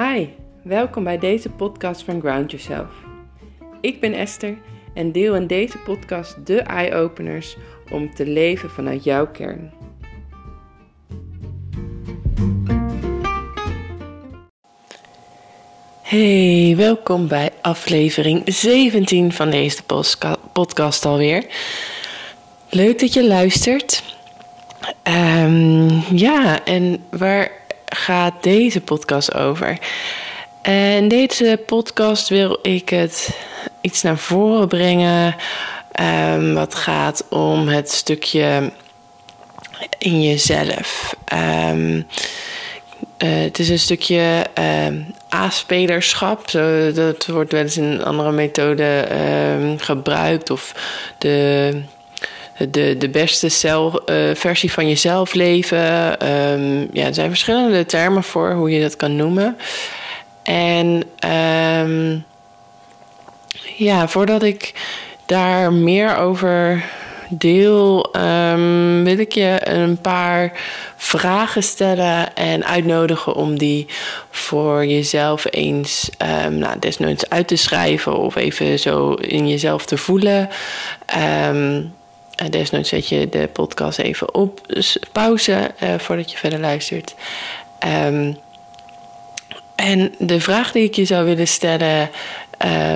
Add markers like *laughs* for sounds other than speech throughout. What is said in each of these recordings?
Hi, welkom bij deze podcast van Ground Yourself. Ik ben Esther en deel in deze podcast de eye-openers om te leven vanuit jouw kern. Hey, welkom bij aflevering 17 van deze podcast alweer. Leuk dat je luistert. Um, ja, en waar gaat deze podcast over? En deze podcast wil ik het iets naar voren brengen. Um, wat gaat om het stukje in jezelf. Um, uh, het is een stukje uh, A-spelerschap. Dat wordt wel eens in een andere methode gebruikt. Of de de, de beste zelf, uh, versie van jezelf leven. Um, ja, er zijn verschillende termen voor hoe je dat kan noemen. En um, ja, voordat ik daar meer over deel, um, wil ik je een paar vragen stellen en uitnodigen om die voor jezelf eens, um, nou, desnoods uit te schrijven of even zo in jezelf te voelen. Um, desnoods zet je de podcast even op dus pauze uh, voordat je verder luistert. Um, en de vraag die ik je zou willen stellen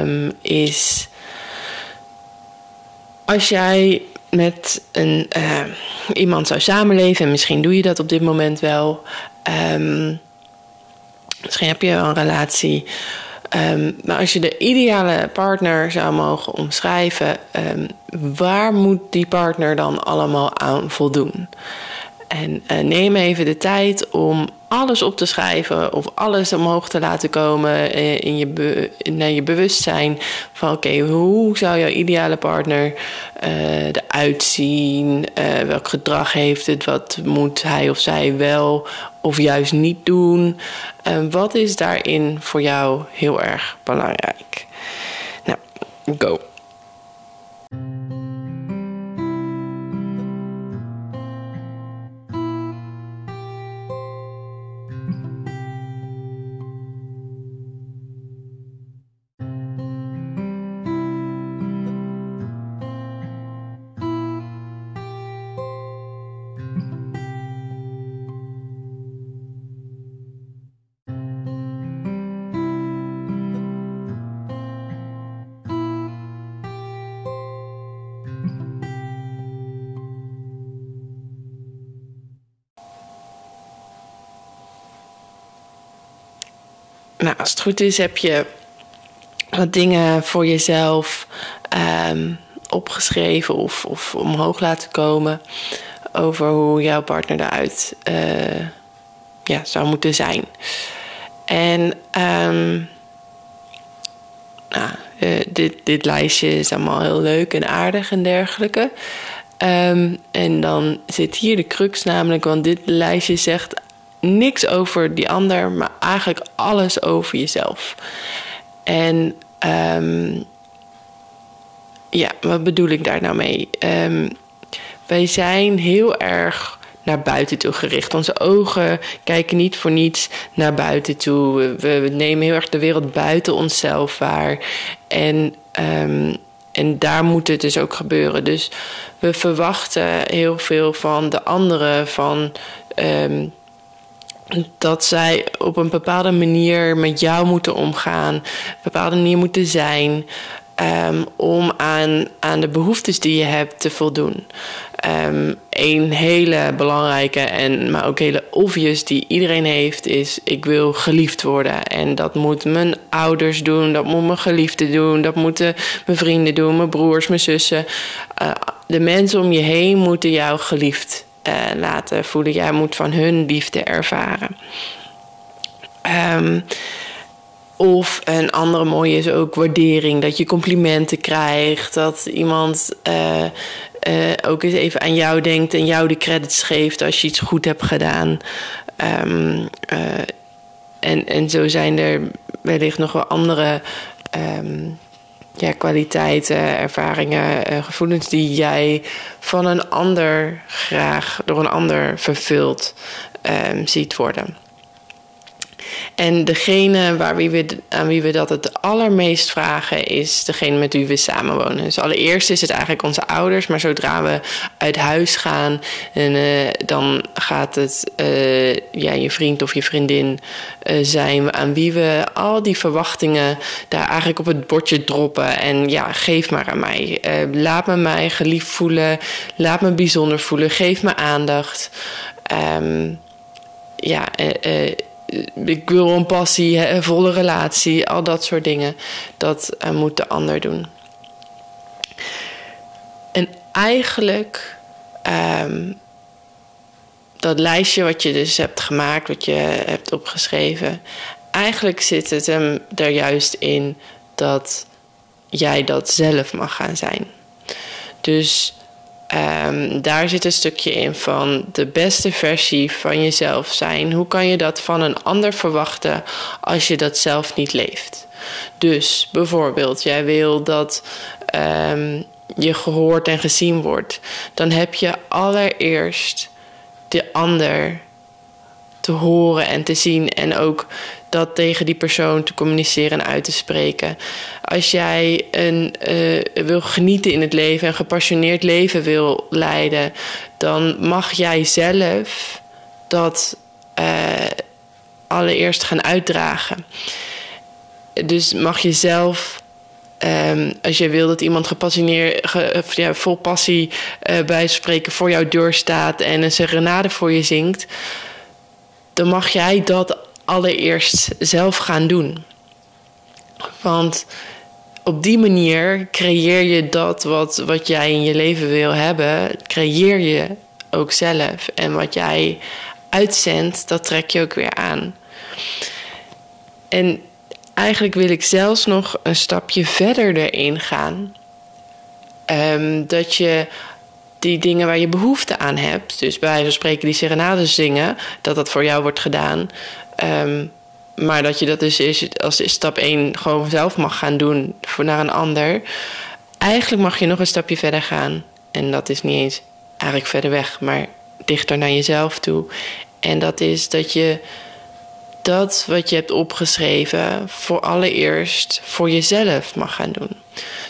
um, is: als jij met een, uh, iemand zou samenleven, en misschien doe je dat op dit moment wel, misschien heb je wel een relatie. Um, maar als je de ideale partner zou mogen omschrijven, um, waar moet die partner dan allemaal aan voldoen? En uh, neem even de tijd om alles op te schrijven of alles omhoog te laten komen in je, naar je bewustzijn. Van oké, hoe zou jouw ideale partner uh, eruit zien? Welk gedrag heeft het? Wat moet hij of zij wel of juist niet doen? En wat is daarin voor jou heel erg belangrijk? Nou, go. Nou, als het goed is, heb je wat dingen voor jezelf um, opgeschreven of, of, omhoog laten komen over hoe jouw partner eruit uh, ja, zou moeten zijn. En um, nou, uh, dit, dit lijstje is allemaal heel leuk en aardig en dergelijke. Um, en dan zit hier de crux namelijk, want dit lijstje zegt niks over die ander, maar eigenlijk alles over jezelf. En um, ja, wat bedoel ik daar nou mee? Um, wij zijn heel erg naar buiten toe gericht. Onze ogen kijken niet voor niets naar buiten toe. We, nemen heel erg de wereld buiten onszelf waar. En, um, en daar moet het dus ook gebeuren. Dus we verwachten heel veel van de anderen, van dat zij op een bepaalde manier met jou moeten omgaan, een bepaalde manier moeten zijn. Um, om aan, aan de behoeftes die je hebt te voldoen. Um, een hele belangrijke en maar ook hele obvious die iedereen heeft is: ik wil geliefd worden. En dat moet mijn ouders doen, dat moet mijn geliefde doen, dat moeten mijn vrienden doen, mijn broers, mijn zussen. Uh, de mensen om je heen moeten jou geliefd uh, laten voelen. Jij moet van hun liefde ervaren. Um, of een andere mooie is ook waardering. Dat je complimenten krijgt. Dat iemand uh, uh, ook eens even aan jou denkt en jou de credits geeft als je iets goed hebt gedaan. Um, en, en zo zijn er wellicht nog wel andere um, ja, kwaliteiten, ervaringen, uh, gevoelens die jij van een ander graag door een ander vervuld um, ziet worden. En degene waar wie we, aan wie we dat het allermeest vragen is degene met wie we samenwonen. Dus allereerst is het eigenlijk onze ouders, maar zodra we uit huis gaan, en, uh, dan gaat het uh, ja, je vriend of je vriendin uh, zijn aan wie we al die verwachtingen daar eigenlijk op het bordje droppen. En ja, geef maar aan mij. laat me mij geliefd voelen. Laat me bijzonder voelen. Geef me aandacht. Um, ja, ik wil een passie, een volle relatie, al dat soort dingen. Dat uh, moet de ander doen. En eigenlijk, um, dat lijstje wat je dus hebt gemaakt, wat je hebt opgeschreven, eigenlijk zit het hem er juist in dat jij dat zelf mag gaan zijn. Dus Um, daar zit een stukje in van de beste versie van jezelf zijn. Hoe kan je dat van een ander verwachten als je dat zelf niet leeft? Dus bijvoorbeeld, jij wil dat um, je gehoord en gezien wordt. Dan heb je allereerst de ander te horen en te zien en ook dat tegen die persoon te communiceren en uit te spreken. Als jij een, uh, wil genieten in het leven, een gepassioneerd leven wil leiden, dan mag jij zelf dat uh, allereerst gaan uitdragen. Dus mag je zelf. Um, als je wil dat iemand gepassioneerd, ge, ja, vol passie uh, bij spreken voor jouw deur staat en een serenade voor je zingt, dan mag jij dat allereerst zelf gaan doen. Want op die manier creëer je dat wat, wat jij in je leven wil hebben, creëer je ook zelf. En wat jij uitzendt, dat trek je ook weer aan. En eigenlijk wil ik zelfs nog een stapje verder erin gaan. Um, dat je die dingen waar je behoefte aan hebt, dus bij wijze van spreken die serenades zingen, dat dat voor jou wordt gedaan. Um, maar dat je dat dus is, als stap 1 gewoon zelf mag gaan doen voor naar een ander. Eigenlijk mag je nog een stapje verder gaan. En dat is niet eens eigenlijk verder weg, maar dichter naar jezelf toe. En dat is dat je dat wat je hebt opgeschreven voor allereerst voor jezelf mag gaan doen.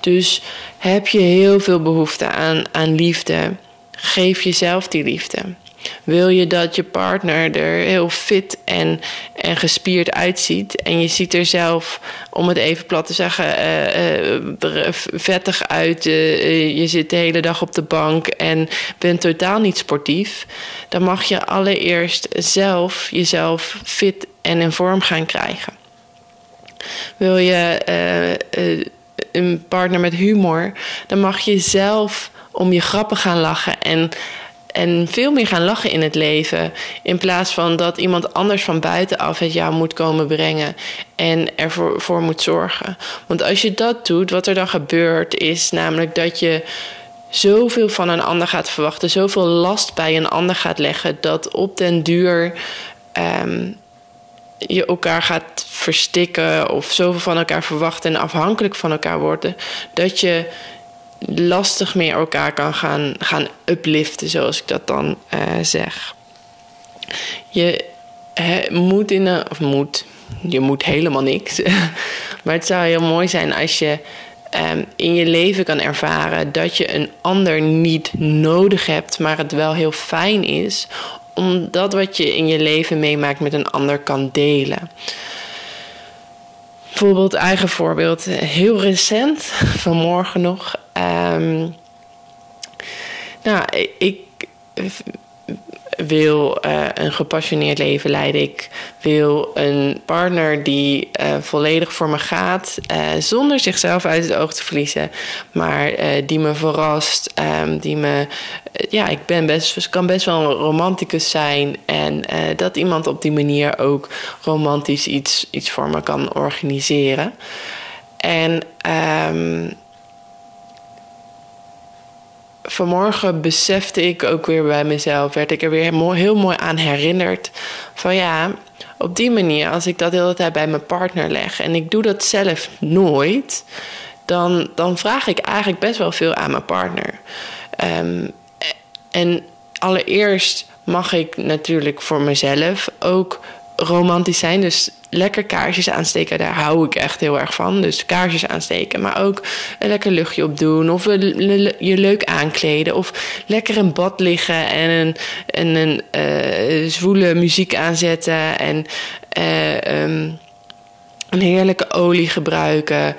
Dus heb je heel veel behoefte aan, aan liefde, geef jezelf die liefde. Wil je dat je partner er heel fit en, en gespierd uitziet en je ziet er zelf, om het even plat te zeggen, uh, uh, vettig uit. Uh, je zit de hele dag op de bank en bent totaal niet sportief. Dan mag je allereerst zelf jezelf fit en in vorm gaan krijgen. Wil je een partner met humor, dan mag je zelf om je grappen gaan lachen en en veel meer gaan lachen in het leven. In plaats van dat iemand anders van buitenaf het jou moet komen brengen en ervoor voor moet zorgen. Want als je dat doet, wat er dan gebeurt, is namelijk dat je zoveel van een ander gaat verwachten, zoveel last bij een ander gaat leggen, dat op den duur um, je elkaar gaat verstikken of zoveel van elkaar verwachten en afhankelijk van elkaar worden, dat je lastig meer elkaar kan gaan, gaan upliften, zoals ik dat dan uh, zeg. Je moet in. Of moet. Je moet helemaal niks. *laughs* maar het zou heel mooi zijn als je um, in je leven kan ervaren dat je een ander niet nodig hebt, maar het wel heel fijn is om dat wat je in je leven meemaakt met een ander kan delen. Bijvoorbeeld eigen voorbeeld, heel recent, vanmorgen nog. Um, nou, ik wil uh, een gepassioneerd leven leiden. Ik wil een partner die uh, volledig voor me gaat, uh, zonder zichzelf uit het oog te verliezen, maar die me verrast, um, die me, ja, ik ben best, kan best wel een romanticus zijn en dat iemand op die manier ook romantisch iets, iets voor me kan organiseren. En um, vanmorgen besefte ik ook weer bij mezelf, werd ik er weer heel mooi aan herinnerd. Van ja, op die manier, als ik dat de hele tijd bij mijn partner leg en ik doe dat zelf nooit, dan, dan vraag ik eigenlijk best wel veel aan mijn partner. Um, en allereerst mag ik natuurlijk voor mezelf ook romantisch zijn. Dus lekker kaarsjes aansteken, daar hou ik echt heel erg van. Dus kaarsjes aansteken, maar ook een lekker luchtje op doen. Of je leuk aankleden. Of lekker in bad liggen en een, en een uh, zwoele muziek aanzetten. En uh, um, een heerlijke olie gebruiken.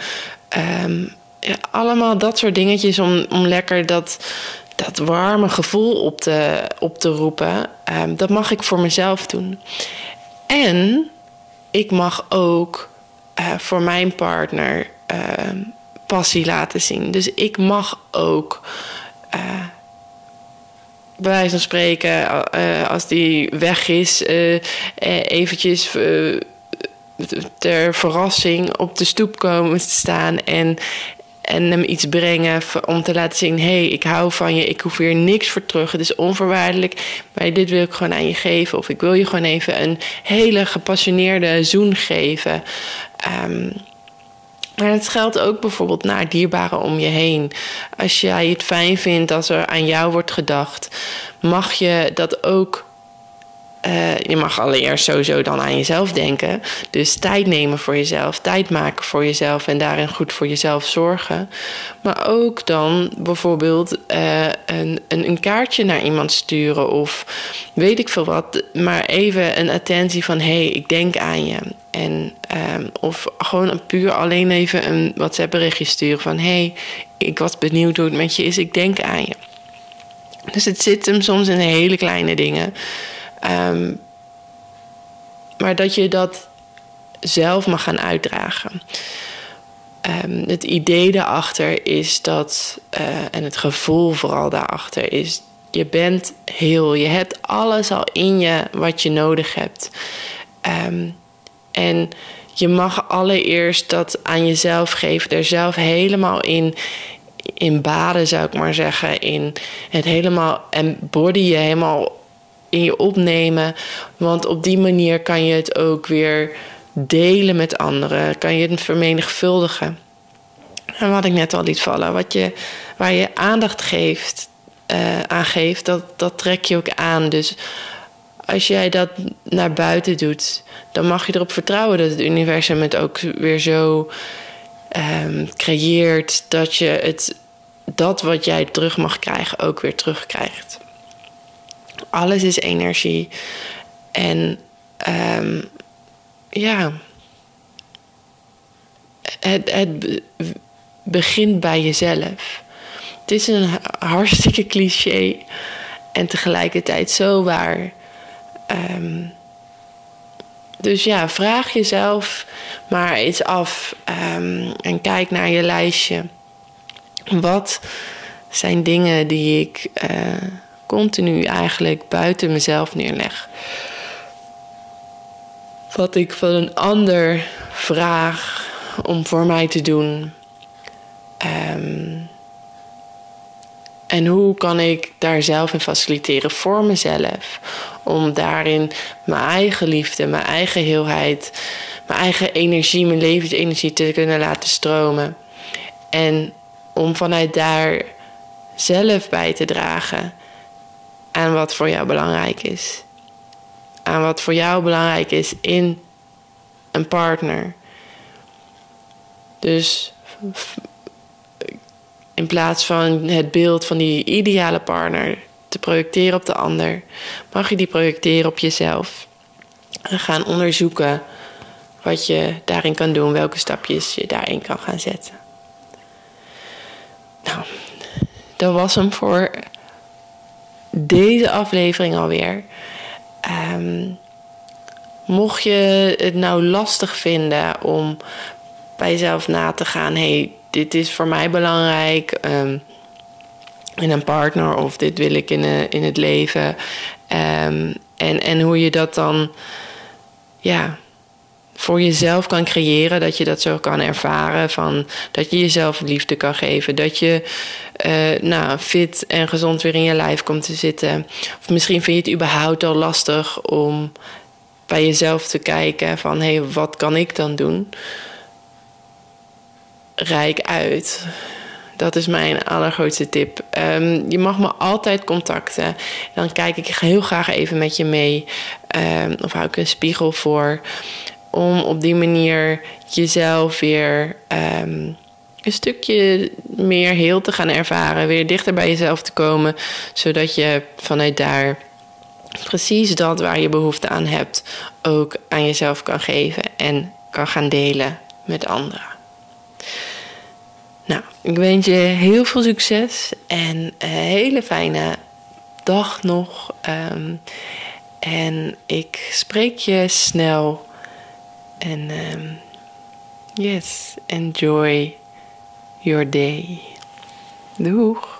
Um, ja, allemaal dat soort dingetjes om, om lekker dat, dat warme gevoel op te, op te roepen. Um, dat mag ik voor mezelf doen. En ik mag ook uh, voor mijn partner uh, passie laten zien. Dus ik mag ook, uh, bij wijze van spreken, als die weg is, eventjes ter verrassing op de stoep komen te staan en en hem iets brengen om te laten zien: hé, hey, ik hou van je, ik hoef hier niks voor terug. Het is onvoorwaardelijk, maar dit wil ik gewoon aan je geven. Of ik wil je gewoon even een hele gepassioneerde zoen geven. Um, maar het geldt ook bijvoorbeeld naar dierbaren om je heen. Als jij het fijn vindt als er aan jou wordt gedacht, mag je dat ook uh, je mag allereerst sowieso dan aan jezelf denken. Dus tijd nemen voor jezelf, tijd maken voor jezelf en daarin goed voor jezelf zorgen. Maar ook dan bijvoorbeeld uh, een, een, een, kaartje naar iemand sturen of weet ik veel wat. Maar even een attentie van hé, hey, ik denk aan je. En, um, of gewoon puur alleen even een WhatsApp berichtje sturen van hey, ik was benieuwd hoe het met je is, ik denk aan je. Dus het zit hem soms in hele kleine dingen. Um, maar dat je dat zelf mag gaan uitdragen. Um, het idee daarachter is dat, uh, en het gevoel vooral daarachter is, je bent heel. Je hebt alles al in je wat je nodig hebt. Um, en je mag allereerst dat aan jezelf geven, er zelf helemaal in, in baden, zou ik maar zeggen. In het helemaal embodyen, helemaal in je opnemen. Want op die manier kan je het ook weer delen met anderen. Kan je het vermenigvuldigen. En wat ik net al liet vallen, wat je, waar je aandacht geeft, uh, aan geeft, dat, dat trek je ook aan. Dus als jij dat naar buiten doet, dan mag je erop vertrouwen dat het universum het ook weer zo um, creëert dat je het, dat wat jij terug mag krijgen ook weer terugkrijgt. Alles is energie. En um, ja, het, het begint bij jezelf. Het is een hartstikke cliché en tegelijkertijd zo waar. Um, dus ja, vraag jezelf maar eens af um, en kijk naar je lijstje. Wat zijn dingen die ik. Uh, continu eigenlijk buiten mezelf neerleg. Wat ik van een ander vraag om voor mij te doen. Um, en hoe kan ik daar zelf in faciliteren voor mezelf? Om daarin mijn eigen liefde, mijn eigen heelheid, mijn eigen energie, mijn levensenergie te kunnen laten stromen. En om vanuit daar zelf bij te dragen aan wat voor jou belangrijk is. Aan wat voor jou belangrijk is in een partner. Dus in plaats van het beeld van die ideale partner te projecteren op de ander, mag je die projecteren op jezelf. En gaan onderzoeken wat je daarin kan doen, welke stapjes je daarin kan gaan zetten. Nou, dat was hem voor deze aflevering alweer. Um, mocht je het nou lastig vinden om bij jezelf na te gaan: hey, dit is voor mij belangrijk um, in een partner of dit wil ik in, een, in het leven. Um, en, en hoe je dat dan, ja voor jezelf kan creëren, dat je dat zo kan ervaren, van dat je jezelf liefde kan geven, dat je uh, nou, fit en gezond weer in je lijf komt te zitten. Of misschien vind je het überhaupt al lastig om bij jezelf te kijken van hé, hey, wat kan ik dan doen? Rijk uit. Dat is mijn allergrootste tip. Um, je mag me altijd contacten. Dan kijk ik heel graag even met je mee. ehm, of hou ik een spiegel voor. Om op die manier jezelf weer ehm, een stukje meer heel te gaan ervaren. Weer dichter bij jezelf te komen. Zodat je vanuit daar precies dat waar je behoefte aan hebt ook aan jezelf kan geven en kan gaan delen met anderen. Nou, ik wens je heel veel succes en een hele fijne dag nog. Ehm, en ik spreek je snel. En um, yes, enjoy your day. Doeg!